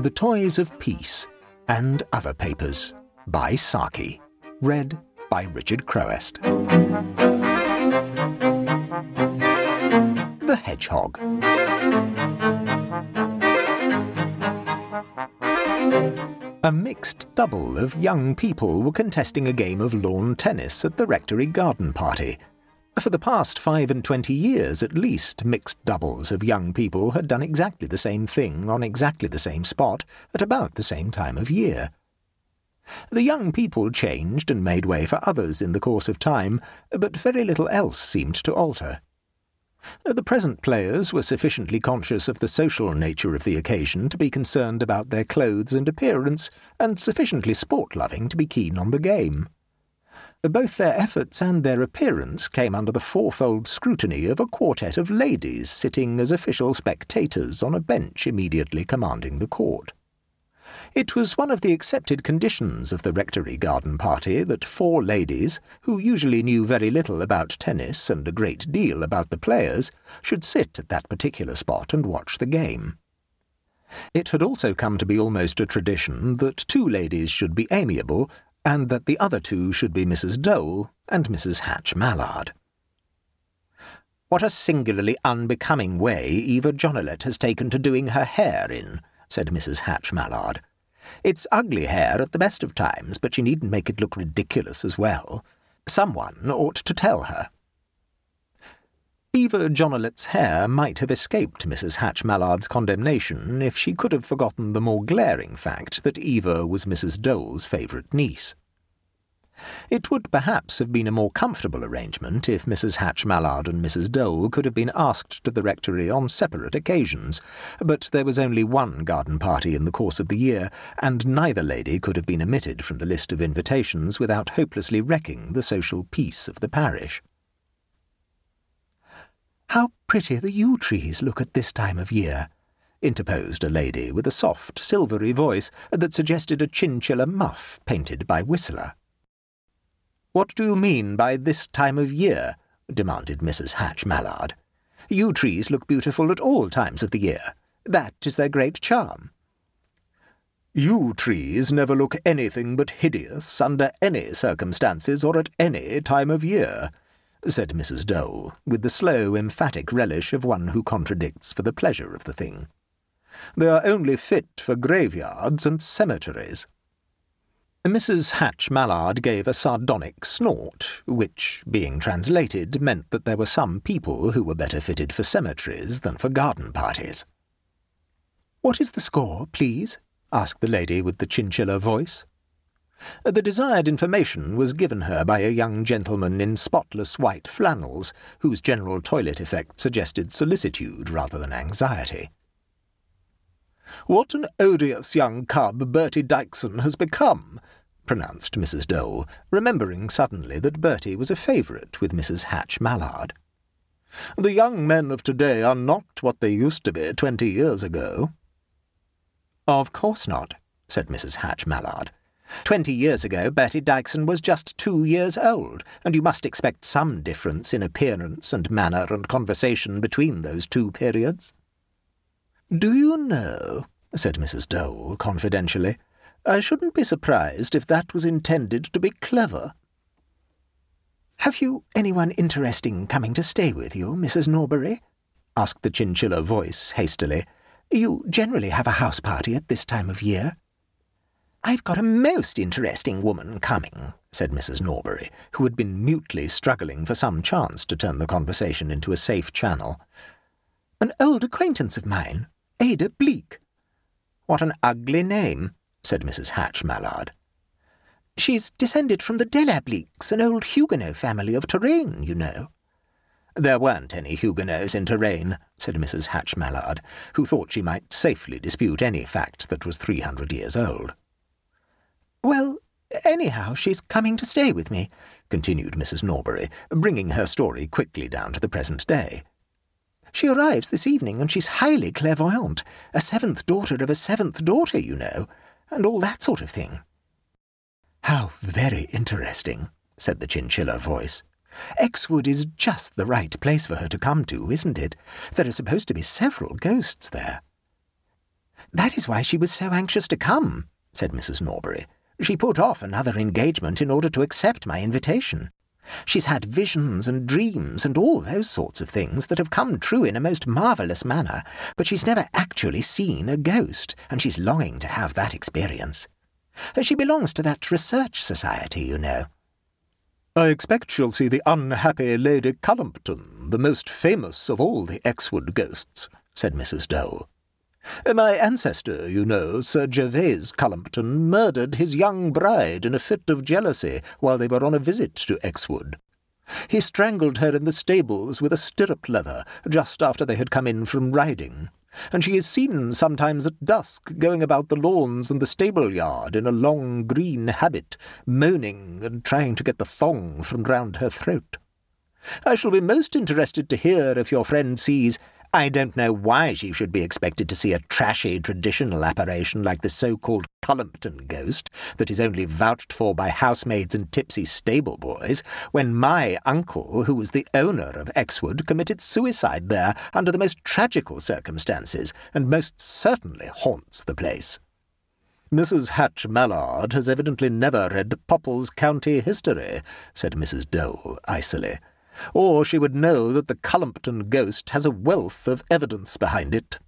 The Toys of Peace and Other Papers by Saki. Read by Richard Crowest. The Hedgehog. A mixed double of young people were contesting a game of lawn tennis at the rectory garden party. For the past five and twenty years at least, mixed doubles of young people had done exactly the same thing on exactly the same spot at about the same time of year. The young people changed and made way for others in the course of time, but very little else seemed to alter. The present players were sufficiently conscious of the social nature of the occasion to be concerned about their clothes and appearance, and sufficiently sport-loving to be keen on the game. Both their efforts and their appearance came under the fourfold scrutiny of a quartet of ladies sitting as official spectators on a bench immediately commanding the court. It was one of the accepted conditions of the rectory garden party that four ladies, who usually knew very little about tennis and a great deal about the players, should sit at that particular spot and watch the game. It had also come to be almost a tradition that two ladies should be amiable, and that the other two should be Mrs. Dole and Mrs. Hatch Mallard. What a singularly unbecoming way Eva Jonelet has taken to doing her hair in, said Mrs. Hatch Mallard. It's ugly hair at the best of times, but she needn't make it look ridiculous as well. Someone ought to tell her. Eva Jonelet's hair might have escaped Mrs. Hatch Mallard's condemnation if she could have forgotten the more glaring fact that Eva was Mrs. Dole's favourite niece. It would perhaps have been a more comfortable arrangement if Mrs. Hatch Mallard and Mrs. Dole could have been asked to the rectory on separate occasions, but there was only one garden party in the course of the year, and neither lady could have been omitted from the list of invitations without hopelessly wrecking the social peace of the parish. How pretty the yew trees look at this time of year, interposed a lady with a soft, silvery voice that suggested a chinchilla muff painted by Whistler. What do you mean by this time of year? demanded Mrs. Hatch Mallard. Yew trees look beautiful at all times of the year. That is their great charm. Yew trees never look anything but hideous under any circumstances or at any time of year, said Mrs. Dole, with the slow, emphatic relish of one who contradicts for the pleasure of the thing. They are only fit for graveyards and cemeteries. Mrs. Hatch Mallard gave a sardonic snort, which, being translated, meant that there were some people who were better fitted for cemeteries than for garden parties. What is the score, please? asked the lady with the chinchilla voice. The desired information was given her by a young gentleman in spotless white flannels, whose general toilet effect suggested solicitude rather than anxiety. What an odious young cub Bertie Dykson has become, pronounced Mrs. Dole, remembering suddenly that Bertie was a favourite with Mrs. Hatch Mallard. The young men of today are not what they used to be twenty years ago. Of course not, said Mrs. Hatch Mallard. Twenty years ago, Bertie Dykson was just two years old, and you must expect some difference in appearance and manner and conversation between those two periods. Do you know, said Mrs. Dole confidentially, I shouldn't be surprised if that was intended to be clever. Have you anyone interesting coming to stay with you, Mrs. Norbury? asked the chinchilla voice hastily. You generally have a house party at this time of year. I've got a most interesting woman coming, said Mrs. Norbury, who had been mutely struggling for some chance to turn the conversation into a safe channel. An old acquaintance of mine, Ada Bleek. What an ugly name, said Mrs. Hatch Mallard. She's descended from the De la Bleeks, an old Huguenot family of Touraine, you know. There weren't any Huguenots in Touraine, said Mrs. Hatch Mallard, who thought she might safely dispute any fact that was three hundred years old. Well, anyhow, she's coming to stay with me, continued Mrs. Norbury, bringing her story quickly down to the present day. She arrives this evening, and she's highly clairvoyante, a seventh daughter of a seventh daughter, you know, and all that sort of thing. How very interesting, said the chinchilla voice. Exwood is just the right place for her to come to, isn't it? There are supposed to be several ghosts there. That is why she was so anxious to come, said Mrs. Norbury. She put off another engagement in order to accept my invitation. She's had visions and dreams and all those sorts of things that have come true in a most marvellous manner, but she's never actually seen a ghost, and she's longing to have that experience. She belongs to that research society, you know. I expect she'll see the unhappy Lady Cullumpton, the most famous of all the Exwood ghosts, said Mrs. Dole. My ancestor, you know, Sir Gervase Cullumpton, murdered his young bride in a fit of jealousy while they were on a visit to Exwood. He strangled her in the stables with a stirrup leather just after they had come in from riding, and she is seen sometimes at dusk going about the lawns and the stable yard in a long green habit, moaning and trying to get the thong from round her throat. I shall be most interested to hear if your friend sees I don't know why she should be expected to see a trashy traditional apparition like the so-called Cullumpton ghost that is only vouched for by housemaids and tipsy stable boys, when my uncle, who was the owner of Exwood, committed suicide there under the most tragical circumstances, and most certainly haunts the place. Mrs. Hatch Mallard has evidently never read Popple's County History, said Mrs. Dole icily or she would know that the Cullumpton ghost has a wealth of evidence behind it.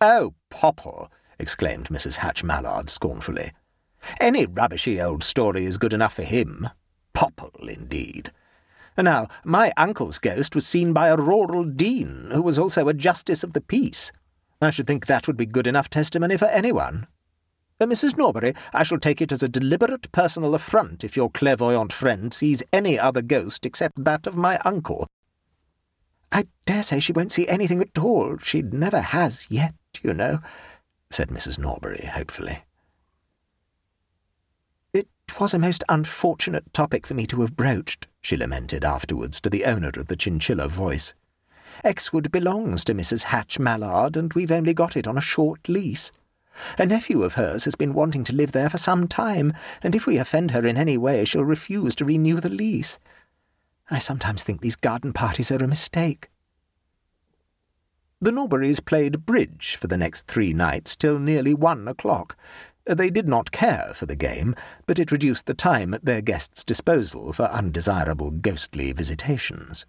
Oh, Popple! exclaimed Mrs. Hatch Mallard scornfully. Any rubbishy old story is good enough for him. Popple, indeed. Now, my uncle's ghost was seen by a rural dean, who was also a justice of the peace. I should think that would be good enough testimony for anyone. Mrs. Norbury, I shall take it as a deliberate personal affront if your clairvoyant friend sees any other ghost except that of my uncle. I dare say she won't see anything at all. She never has yet, you know, said Mrs. Norbury hopefully. It was a most unfortunate topic for me to have broached, she lamented afterwards to the owner of the chinchilla voice. Exwood belongs to Mrs. Hatch Mallard, and we've only got it on a short lease. A nephew of hers has been wanting to live there for some time, and if we offend her in any way, she'll refuse to renew the lease. I sometimes think these garden parties are a mistake. The Norburys played bridge for the next three nights till nearly one o'clock. They did not care for the game, but it reduced the time at their guests' disposal for undesirable ghostly visitations.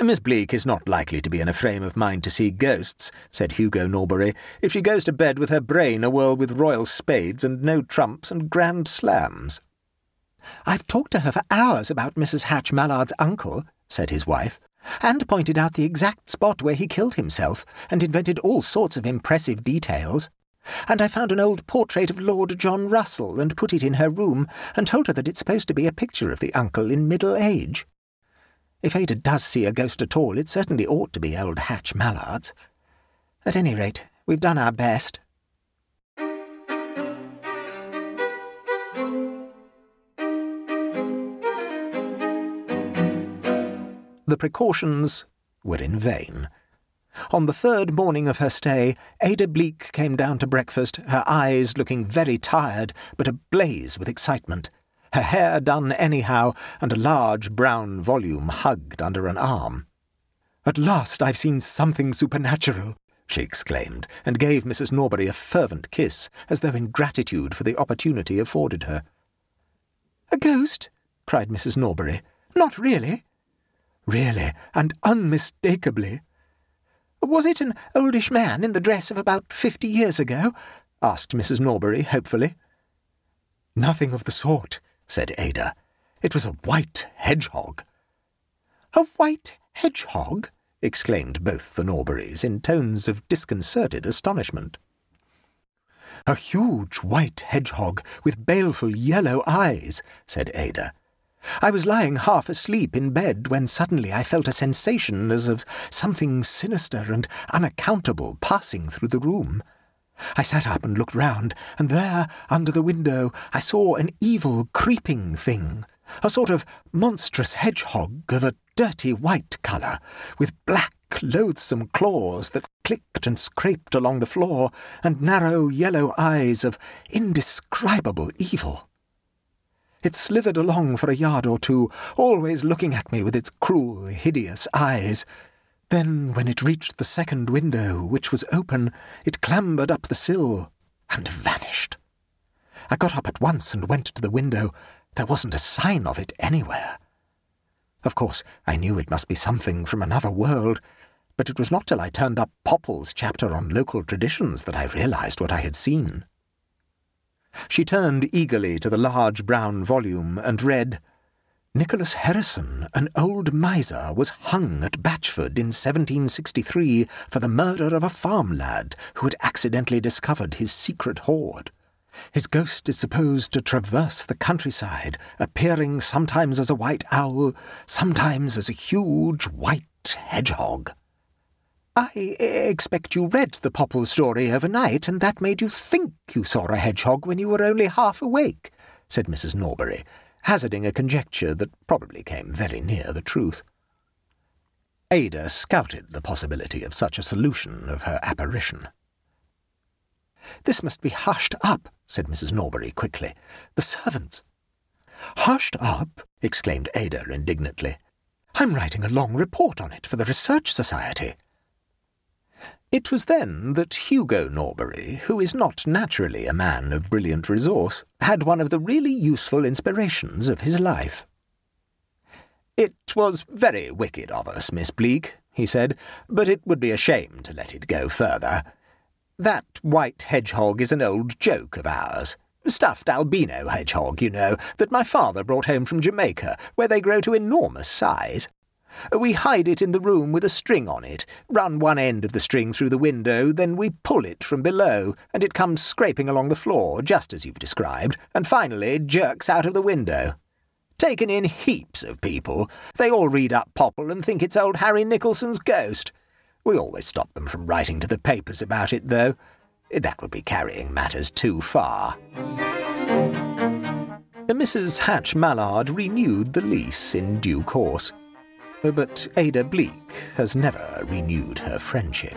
Miss Bleek is not likely to be in a frame of mind to see ghosts, said Hugo Norbury, if she goes to bed with her brain awhirl with royal spades and no trumps and grand slams. I've talked to her for hours about Mrs. Hatch Mallard's uncle, said his wife, and pointed out the exact spot where he killed himself, and invented all sorts of impressive details. And I found an old portrait of Lord John Russell and put it in her room, and told her that it's supposed to be a picture of the uncle in middle age. If Ada does see a ghost at all, it certainly ought to be old Hatch Mallard's. At any rate, we've done our best. The precautions were in vain. On the third morning of her stay, Ada Bleek came down to breakfast, her eyes looking very tired, but ablaze with excitement her hair done anyhow, and a large brown volume hugged under an arm. At last I've seen something supernatural, she exclaimed, and gave Mrs. Norbury a fervent kiss, as though in gratitude for the opportunity afforded her. A ghost? cried Mrs. Norbury. Not really? Really, and unmistakably. Was it an oldish man in the dress of about fifty years ago? asked Mrs. Norbury hopefully. Nothing of the sort, said Ada. It was a white hedgehog. A white hedgehog? exclaimed both the Norburys in tones of disconcerted astonishment. A huge white hedgehog with baleful yellow eyes, said Ada. I was lying half asleep in bed when suddenly I felt a sensation as of something sinister and unaccountable passing through the room. I sat up and looked round, and there, under the window, I saw an evil creeping thing, a sort of monstrous hedgehog of a dirty white colour, with black, loathsome claws that clicked and scraped along the floor, and narrow yellow eyes of indescribable evil. It slithered along for a yard or two, always looking at me with its cruel, hideous eyes, Then, when it reached the second window, which was open, it clambered up the sill and vanished. I got up at once and went to the window. There wasn't a sign of it anywhere. Of course, I knew it must be something from another world, but it was not till I turned up Popple's chapter on local traditions that I realized what I had seen. She turned eagerly to the large brown volume and read, Nicholas Harrison, an old miser, was hung at Batchford in 1763 for the murder of a farm lad who had accidentally discovered his secret hoard. His ghost is supposed to traverse the countryside, appearing sometimes as a white owl, sometimes as a huge white hedgehog. I expect you read the Popple story overnight, and that made you think you saw a hedgehog when you were only half awake, said Mrs. Norbury, hazarding a conjecture that probably came very near the truth. Ada scouted the possibility of such a solution of her apparition. This must be hushed up, said Mrs. Norbury quickly. The servants. Hushed up? exclaimed Ada indignantly. I'm writing a long report on it for the Research Society. It was then that Hugo Norbury, who is not naturally a man of brilliant resource, had one of the really useful inspirations of his life. It was very wicked of us, Miss Bleek, he said, but it would be a shame to let it go further. That white hedgehog is an old joke of ours. Stuffed albino hedgehog, you know, that my father brought home from Jamaica, where they grow to enormous size. We hide it in the room with a string on it, run one end of the string through the window, then we pull it from below, and it comes scraping along the floor, just as you've described, and finally jerks out of the window. Taken in heaps of people. They all read up Popple and think it's old Harry Nicholson's ghost. We always stop them from writing to the papers about it, though. That would be carrying matters too far. Mrs. Hatch Mallard renewed the lease in due course but Ada Bleek has never renewed her friendship.